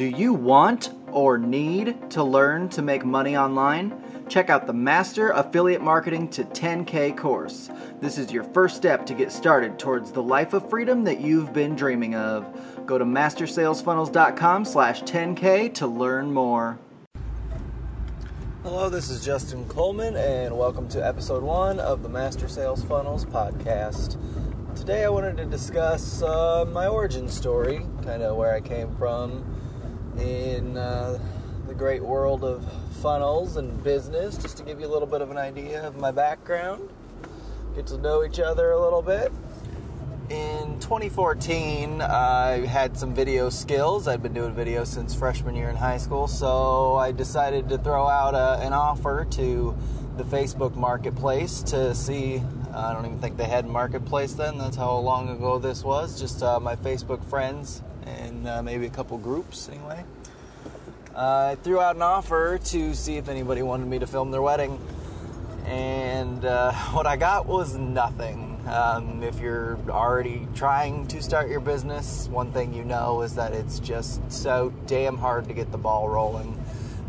Do you want or need to learn to make money online? Check out the Master Affiliate Marketing to 10K course. This is your first step to get started towards the life of freedom that you've been dreaming of. Go to mastersalesfunnels.com slash 10K to learn more. Hello, this is Justin Coleman, and welcome to episode one of the Master Sales Funnels podcast. Today I wanted to discuss uh, my origin story, kind of where I came from in uh, the great world of funnels and business, just to give you a little bit of an idea of my background, get to know each other a little bit. In 2014, I had some video skills. I'd been doing video since freshman year in high school, so I decided to throw out a, an offer to the Facebook marketplace to see. I don't even think they had marketplace then. That's how long ago this was. Just uh, my Facebook friends and uh, maybe a couple groups anyway. I threw out an offer to see if anybody wanted me to film their wedding, and uh, what I got was nothing. Um, if you're already trying to start your business, one thing you know is that it's just so damn hard to get the ball rolling.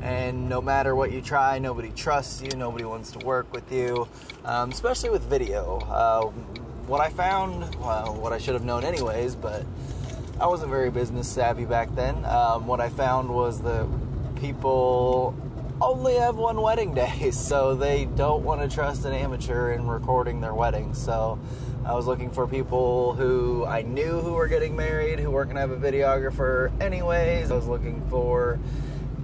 And no matter what you try, nobody trusts you, nobody wants to work with you, um, especially with video. Uh, what I found, well, what I should have known anyways, but I wasn't very business savvy back then. Um, what I found was that people only have one wedding day, so they don't want to trust an amateur in recording their wedding. So I was looking for people who I knew who were getting married, who weren't going to have a videographer anyways. I was looking for,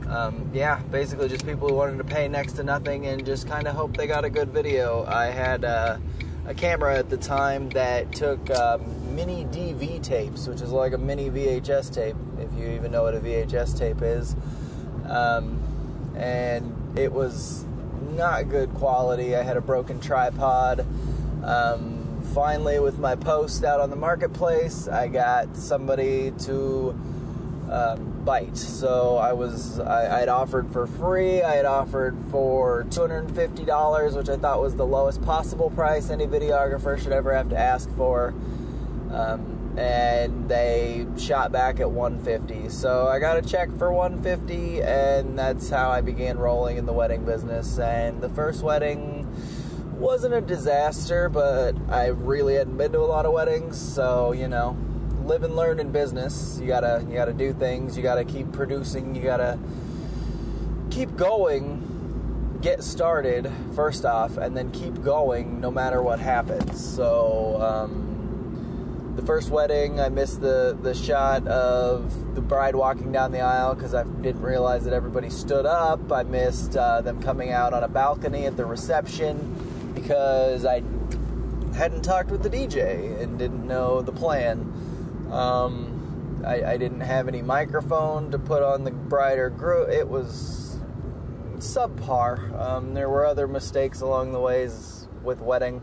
um, yeah, basically just people who wanted to pay next to nothing and just kind of hope they got a good video. I had uh, a camera at the time that took um, mini DV tapes, which is like a mini VHS tape, if you even know what a VHS tape is. Um, and it was not good quality. I had a broken tripod. Um, finally, with my post out on the marketplace, I got somebody to um, bite. So I was I, had offered for free. I had offered for two hundred and fifty dollars, which I thought was the lowest possible price any videographer should ever have to ask for. Um, and they shot back at 150. So I got a check for 150, and that's how I began rolling in the wedding business. And the first wedding wasn't a disaster, but I really hadn't been to a lot of weddings, so you know, live and learn in business. You gotta you gotta do things. You gotta keep producing. You gotta keep going. Get started first off, and then keep going no matter what happens. So. Um, the first wedding, I missed the, the shot of the bride walking down the aisle because I didn't realize that everybody stood up. I missed uh, them coming out on a balcony at the reception because I hadn't talked with the DJ and didn't know the plan. Um, I, I, didn't have any microphone to put on the bride or groom. It was subpar. Um, there were other mistakes along the ways with wedding,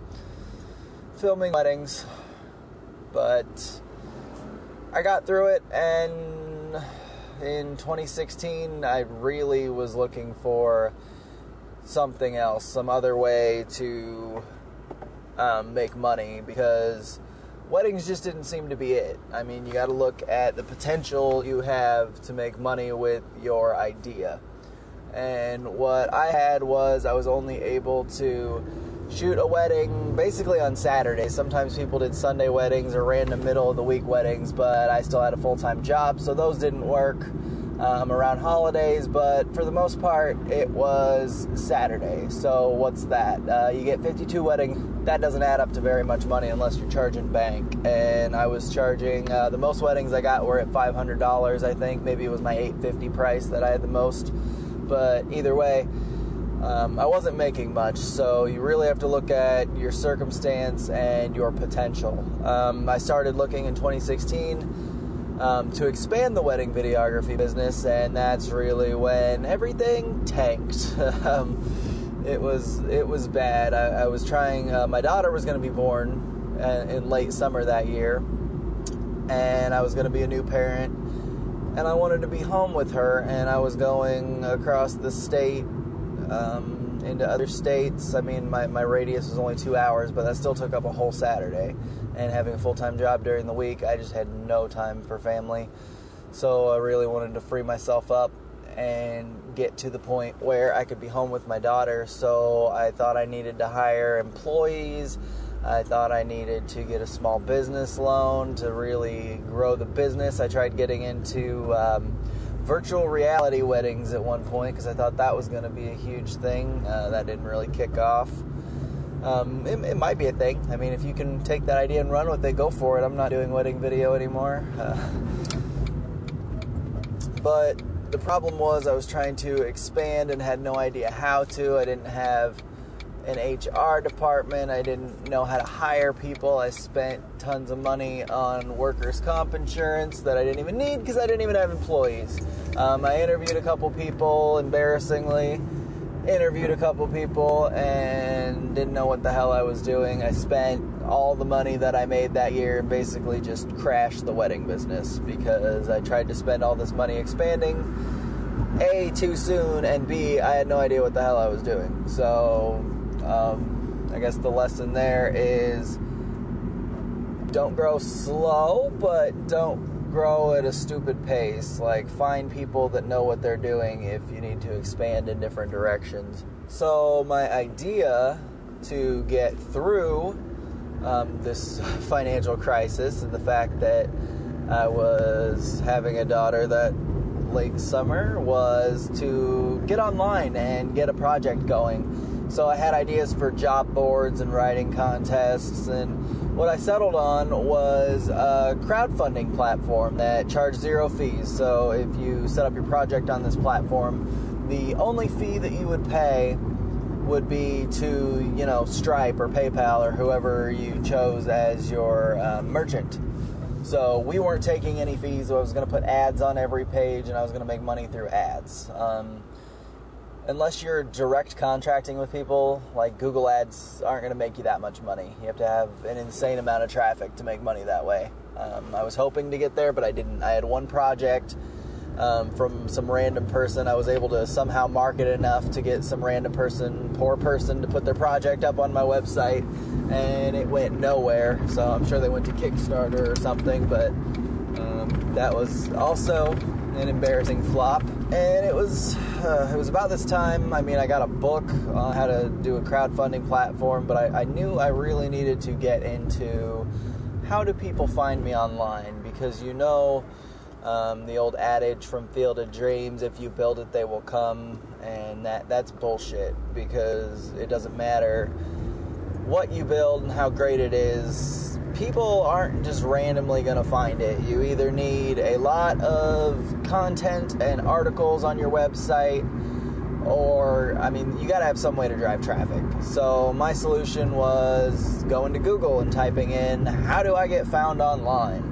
filming weddings but I got through it, and in 2016, I really was looking for something else, some other way to um, make money because weddings just didn't seem to be it. I mean, you got to look at the potential you have to make money with your idea. And what I had was I was only able to shoot a wedding basically on Saturday. Sometimes people did Sunday weddings or random middle of the week weddings, but I still had a full time job, so those didn't work um, around holidays. But for the most part, it was Saturday. So what's that? Uh, you get 52 weddings. That doesn't add up to very much money unless you're charging bank. And I was charging uh, the most weddings I got were at $500. I think maybe it was my 850 price that I had the most. But either way um, I wasn't making much, so you really have to look at your circumstance and your potential. Um, I started looking in 2016 um, to expand the wedding videography business, and that's really when everything tanked. Um, it was it was bad. I, I was trying. Uh, my daughter was going to be born uh, in late summer that year, and I was going to be a new parent, and I wanted to be home with her, and I was going across the state um, into other states. I mean, my, my radius was only two hours, but that still took up a whole Saturday. And having a full time job during the week, I just had no time for family. So I really wanted to free myself up and get to the point where I could be home with my daughter. So I thought I needed to hire employees. I thought I needed to get a small business loan to really grow the business. I tried getting into um, virtual reality weddings at one point because I thought that was going to be a huge thing. Uh, that didn't really kick off. Um, it, it, might be a thing. I mean, if you can take that idea and run with it, go for it. I'm not doing wedding video anymore. Uh, but the problem was I was trying to expand and had no idea how to. I didn't have an HR department. I didn't know how to hire people. I spent tons of money on workers' comp insurance that I didn't even need because I didn't even have employees. Um, I interviewed a couple people, embarrassingly, interviewed a couple people, and didn't know what the hell I was doing. I spent all the money that I made that year and basically just crashed the wedding business because I tried to spend all this money expanding. A, too soon, and B, I had no idea what the hell I was doing. So um, I guess the lesson there is don't grow slow, but don't grow at a stupid pace. Like, find people that know what they're doing if you need to expand in different directions. So, my idea to get through um, this financial crisis and the fact that I was having a daughter that late summer was to get online and get a project going so I had ideas for job boards and writing contests, and what I settled on was a crowdfunding platform that charged zero fees. So if you set up your project on this platform, the only fee that you would pay would be to, you know, Stripe or PayPal or whoever you chose as your uh, merchant. So we weren't taking any fees. So I was going to put ads on every page, and I was going to make money through ads. Um, unless you're direct contracting with people, like Google Ads aren't going to make you that much money. You have to have an insane amount of traffic to make money that way. Um, I was hoping to get there, but I didn't. I had one project um, from some random person. I was able to somehow market enough to get some random person, poor person, to put their project up on my website, and it went nowhere. So I'm sure they went to Kickstarter or something, but um, that was also an embarrassing flop. And it was uh, it was about this time. I mean, I got a book on how to do a crowdfunding platform, but I, I knew I really needed to get into how do people find me online because you know um, the old adage from Field of Dreams: if you build it, they will come, and that that's bullshit because it doesn't matter what you build and how great it is people aren't just randomly going to find it. You either need a lot of content and articles on your website, or, I mean, you got to have some way to drive traffic. So, my solution was going to Google and typing in, How do I get found online?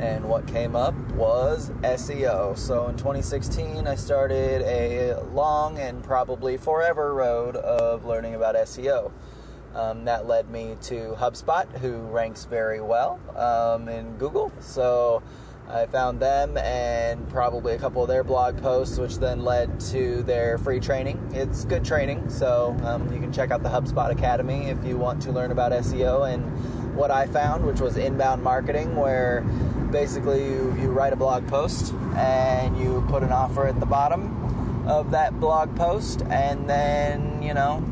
And what came up was SEO. So, in 2016, I started a long and probably forever road of learning about SEO. Um, that led me to HubSpot, who ranks very well um, in Google. So I found them and probably a couple of their blog posts, which then led to their free training. It's good training, so um, you can check out the HubSpot Academy if you want to learn about SEO and what I found, which was inbound marketing, where basically you, you write a blog post and you put an offer at the bottom of that blog post, and then, you know,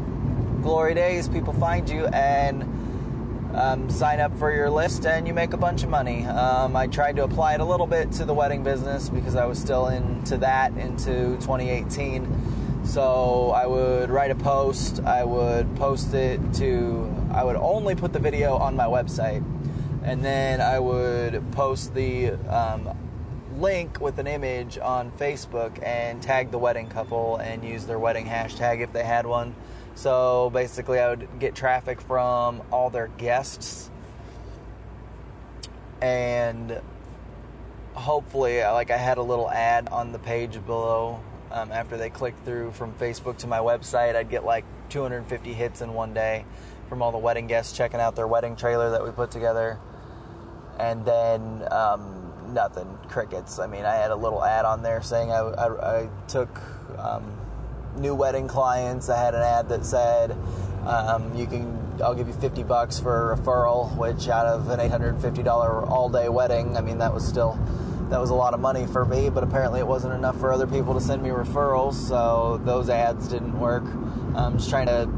glory days, people find you and um, sign up for your list and you make a bunch of money. Um, I tried to apply it a little bit to the wedding business because I was still into that into 2018. So I would write a post, I would post it to, I would only put the video on my website, and then I would post the um, link with an image on Facebook and tag the wedding couple and use their wedding hashtag if they had one. So basically, I would get traffic from all their guests and hopefully, like I had a little ad on the page below. Um, after they clicked through from Facebook to my website, I'd get like 250 hits in one day from all the wedding guests checking out their wedding trailer that we put together. And then um, nothing, crickets. I mean, I had a little ad on there saying I, I, I took um, new wedding clients. I had an ad that said, um, "You can, I'll give you 50 bucks for a referral," which out of an $850 all-day wedding, I mean that was still that was a lot of money for me, but apparently it wasn't enough for other people to send me referrals, so those ads didn't work. I'm just trying to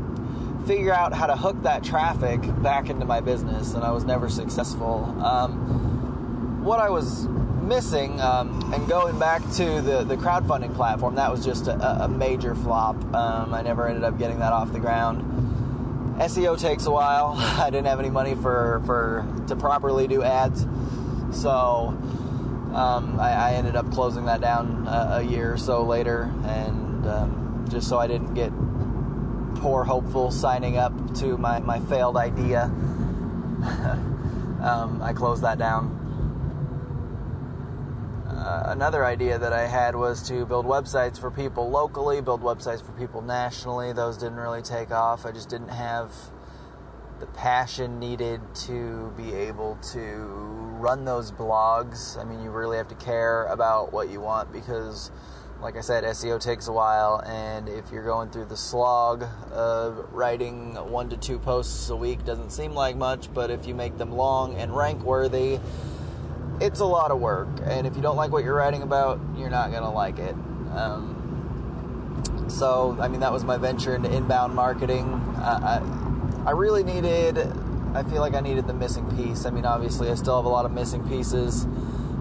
figure out how to hook that traffic back into my business, and I was never successful. Um, what I was missing, um, and going back to the, the crowdfunding platform, that was just a, a major flop. Um, I never ended up getting that off the ground. SEO takes a while. I didn't have any money for, for to properly do ads, so um, I, I, ended up closing that down a, a year or so later, and um, just so I didn't get poor hopeful signing up to my, my failed idea, um, I closed that down. Uh, another idea that I had was to build websites for people locally, build websites for people nationally. Those didn't really take off. I just didn't have the passion needed to be able to run those blogs. I mean, you really have to care about what you want because, like I said, SEO takes a while, and if you're going through the slog of writing one to two posts a week, doesn't seem like much, but if you make them long and rank worthy, it's a lot of work. And if you don't like what you're writing about, you're not to like it. Um, so, I mean, that was my venture into inbound marketing. Uh, I, I really needed, I feel like I needed the missing piece. I mean, obviously, I still have a lot of missing pieces.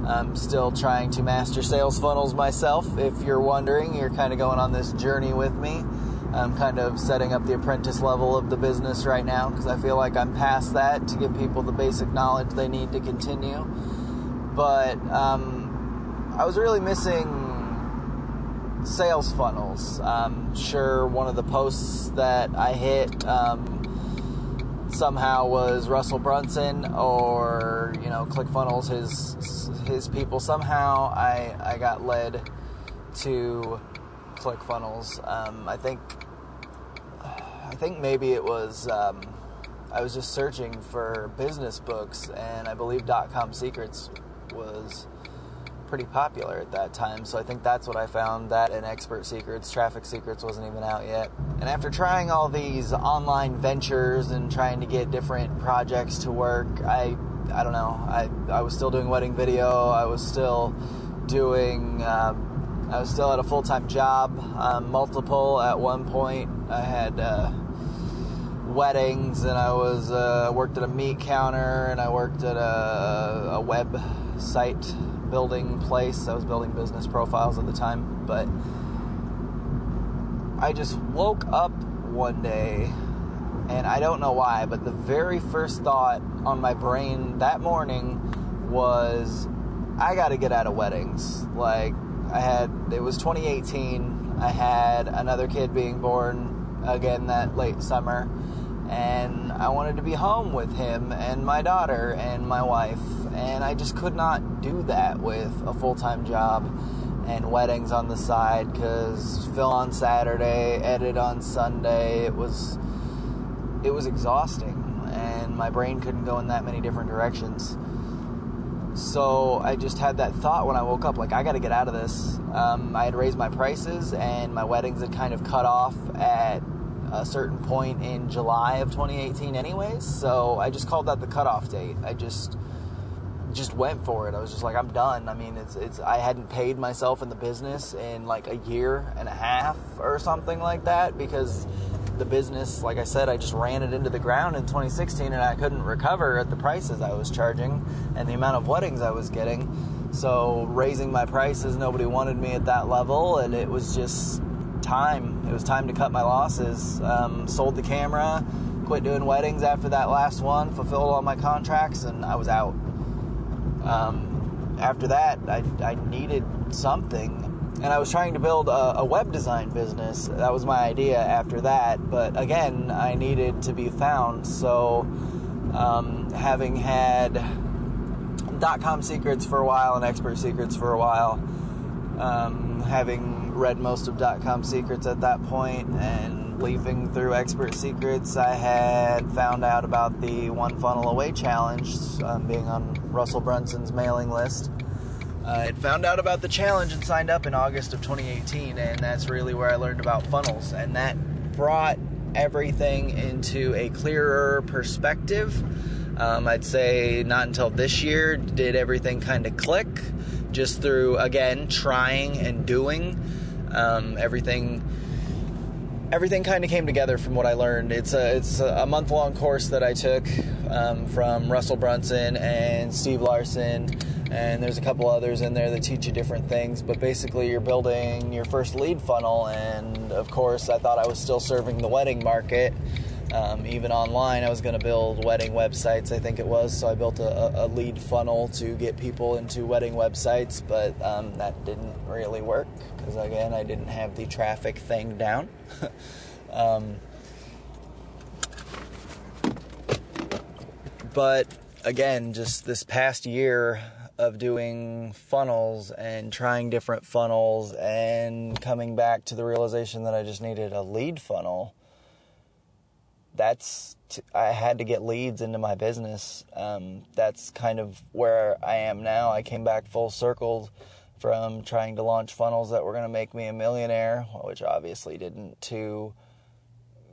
I'm still trying to master sales funnels myself. If you're wondering, you're kind of going on this journey with me. I'm kind of setting up the apprentice level of the business right now because I feel like I'm past that to give people the basic knowledge they need to continue. But um, I was really missing sales funnels. I'm sure one of the posts that I hit um, somehow was Russell Brunson or you know ClickFunnels his his people somehow I I got led to ClickFunnels um, I think I think maybe it was um, I was just searching for business books and I believe com secrets was pretty popular at that time. So I think that's what I found. That and Expert Secrets, Traffic Secrets wasn't even out yet. And after trying all these online ventures and trying to get different projects to work, I I don't know. I I was still doing wedding video. I was still doing. Um, I was still at a full time job, um, multiple at one point. I had. Uh, weddings and I was uh, worked at a meat counter and I worked at a, a web site building place. I was building business profiles at the time, but I just woke up one day and I don't know why, but the very first thought on my brain that morning was I got to get out of weddings. Like I had it was 2018. I had another kid being born again that late summer and I wanted to be home with him and my daughter and my wife, and I just could not do that with a full time job and weddings on the side because film on Saturday, edit on Sunday. It was it was exhausting, and my brain couldn't go in that many different directions. So I just had that thought when I woke up, like I got to get out of this. Um, I had raised my prices, and my weddings had kind of cut off at a certain point in July of 2018 anyways, so I just called that the cutoff date. I just just went for it. I was just like, I'm done. I mean, it's it's I hadn't paid myself in the business in like a year and a half or something like that because the business, like I said, I just ran it into the ground in 2016 and I couldn't recover at the prices I was charging and the amount of weddings I was getting. So raising my prices, nobody wanted me at that level, and it was just time. It was time to cut my losses. Um, sold the camera, quit doing weddings after that last one, fulfilled all my contracts, and I was out. Um, after that, I, I, needed something. And I was trying to build a, a web design business. That was my idea after that. But again, I needed to be found. So, um, having had dot com secrets for a while and expert secrets for a while, um, having read most of dot com secrets at that point and leafing through expert secrets i had found out about the one funnel away challenge um, being on russell brunson's mailing list. I had found out about the challenge and signed up in august of 2018 and that's really where i learned about funnels. And that brought everything into a clearer perspective. Um, i'd say not until this year did everything kind of click just through again trying and doing. Um, everything everything kind of came together from what I learned. It's a it's a month long course that I took um, from Russell Brunson and Steve Larsen, and there's a couple others in there that teach you different things. But basically, you're building your first lead funnel, and of course, I thought I was still serving the wedding market. Um, even online, I was going to build wedding websites, I think it was. So I built a, a lead funnel to get people into wedding websites, but um, that didn't really work because, again, I didn't have the traffic thing down. um, but again, just this past year of doing funnels and trying different funnels and coming back to the realization that I just needed a lead funnel that's t- I had to get leads into my business. Um, that's kind of where I am now. I came back full circled from trying to launch funnels that were going to make me a millionaire, which obviously didn't. To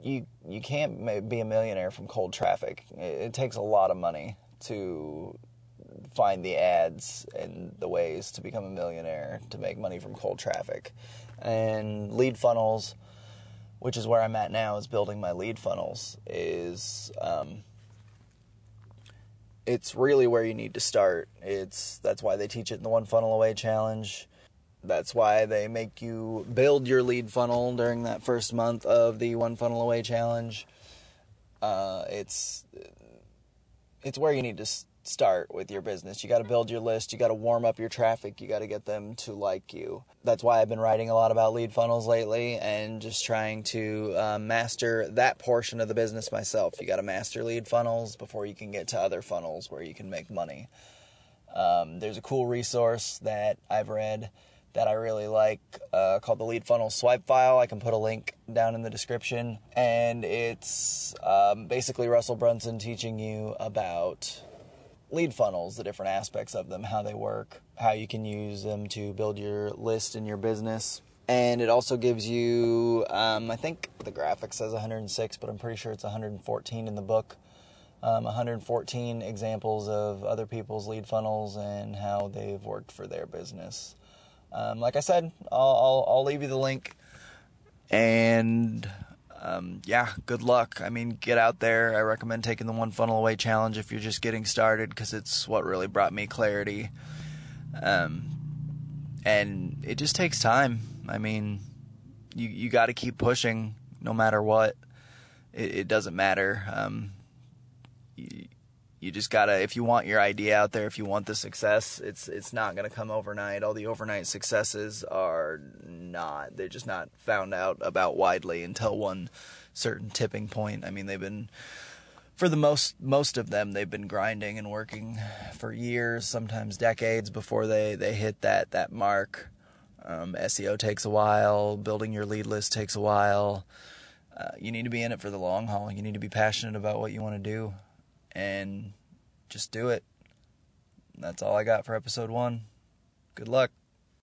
you, you can't be a millionaire from cold traffic. It, takes a lot of money to find the ads and the ways to become a millionaire to make money from cold traffic, and lead funnels which is where I'm at now, is building my lead funnels. Is um, it's really where you need to start. It's that's why they teach it in the one funnel away challenge. That's why they make you build your lead funnel during that first month of the one funnel away challenge. Uh, it's it's where you need to start with your business. You got to build your list, you got to warm up your traffic, you got to get them to like you. That's why I've been writing a lot about lead funnels lately and just trying to uh, master that portion of the business myself. You got to master lead funnels before you can get to other funnels where you can make money. Um, there's a cool resource that I've read that I really like uh, called the Lead Funnel Swipe File. I can put a link down in the description. And it's um, basically Russell Brunson teaching you about lead funnels, the different aspects of them, how they work, how you can use them to build your list in your business. And it also gives you, um, I think the graphic says 106, but I'm pretty sure it's 114 in the book. Um, 114 examples of other people's lead funnels and how they've worked for their business. Um, like I said, I'll, I'll, I'll leave you the link. And um, yeah, good luck. I mean, get out there. I recommend taking the one funnel away challenge if you're just getting started because it's what really brought me clarity. Um, and it just takes time. I mean, you you got to keep pushing no matter what. It, it doesn't matter. Um, you just gotta if you want your idea out there if you want the success it's it's not gonna come overnight. All the overnight successes are not they're just not found out about widely until one certain tipping point. I mean they've been for the most most of them they've been grinding and working for years sometimes decades before they they hit that that mark. Um, seo takes a while building your lead list takes a while. Uh, you need to be in it for the long haul. You need to be passionate about what you want to do and just do it. That's all I got for episode one. Good luck.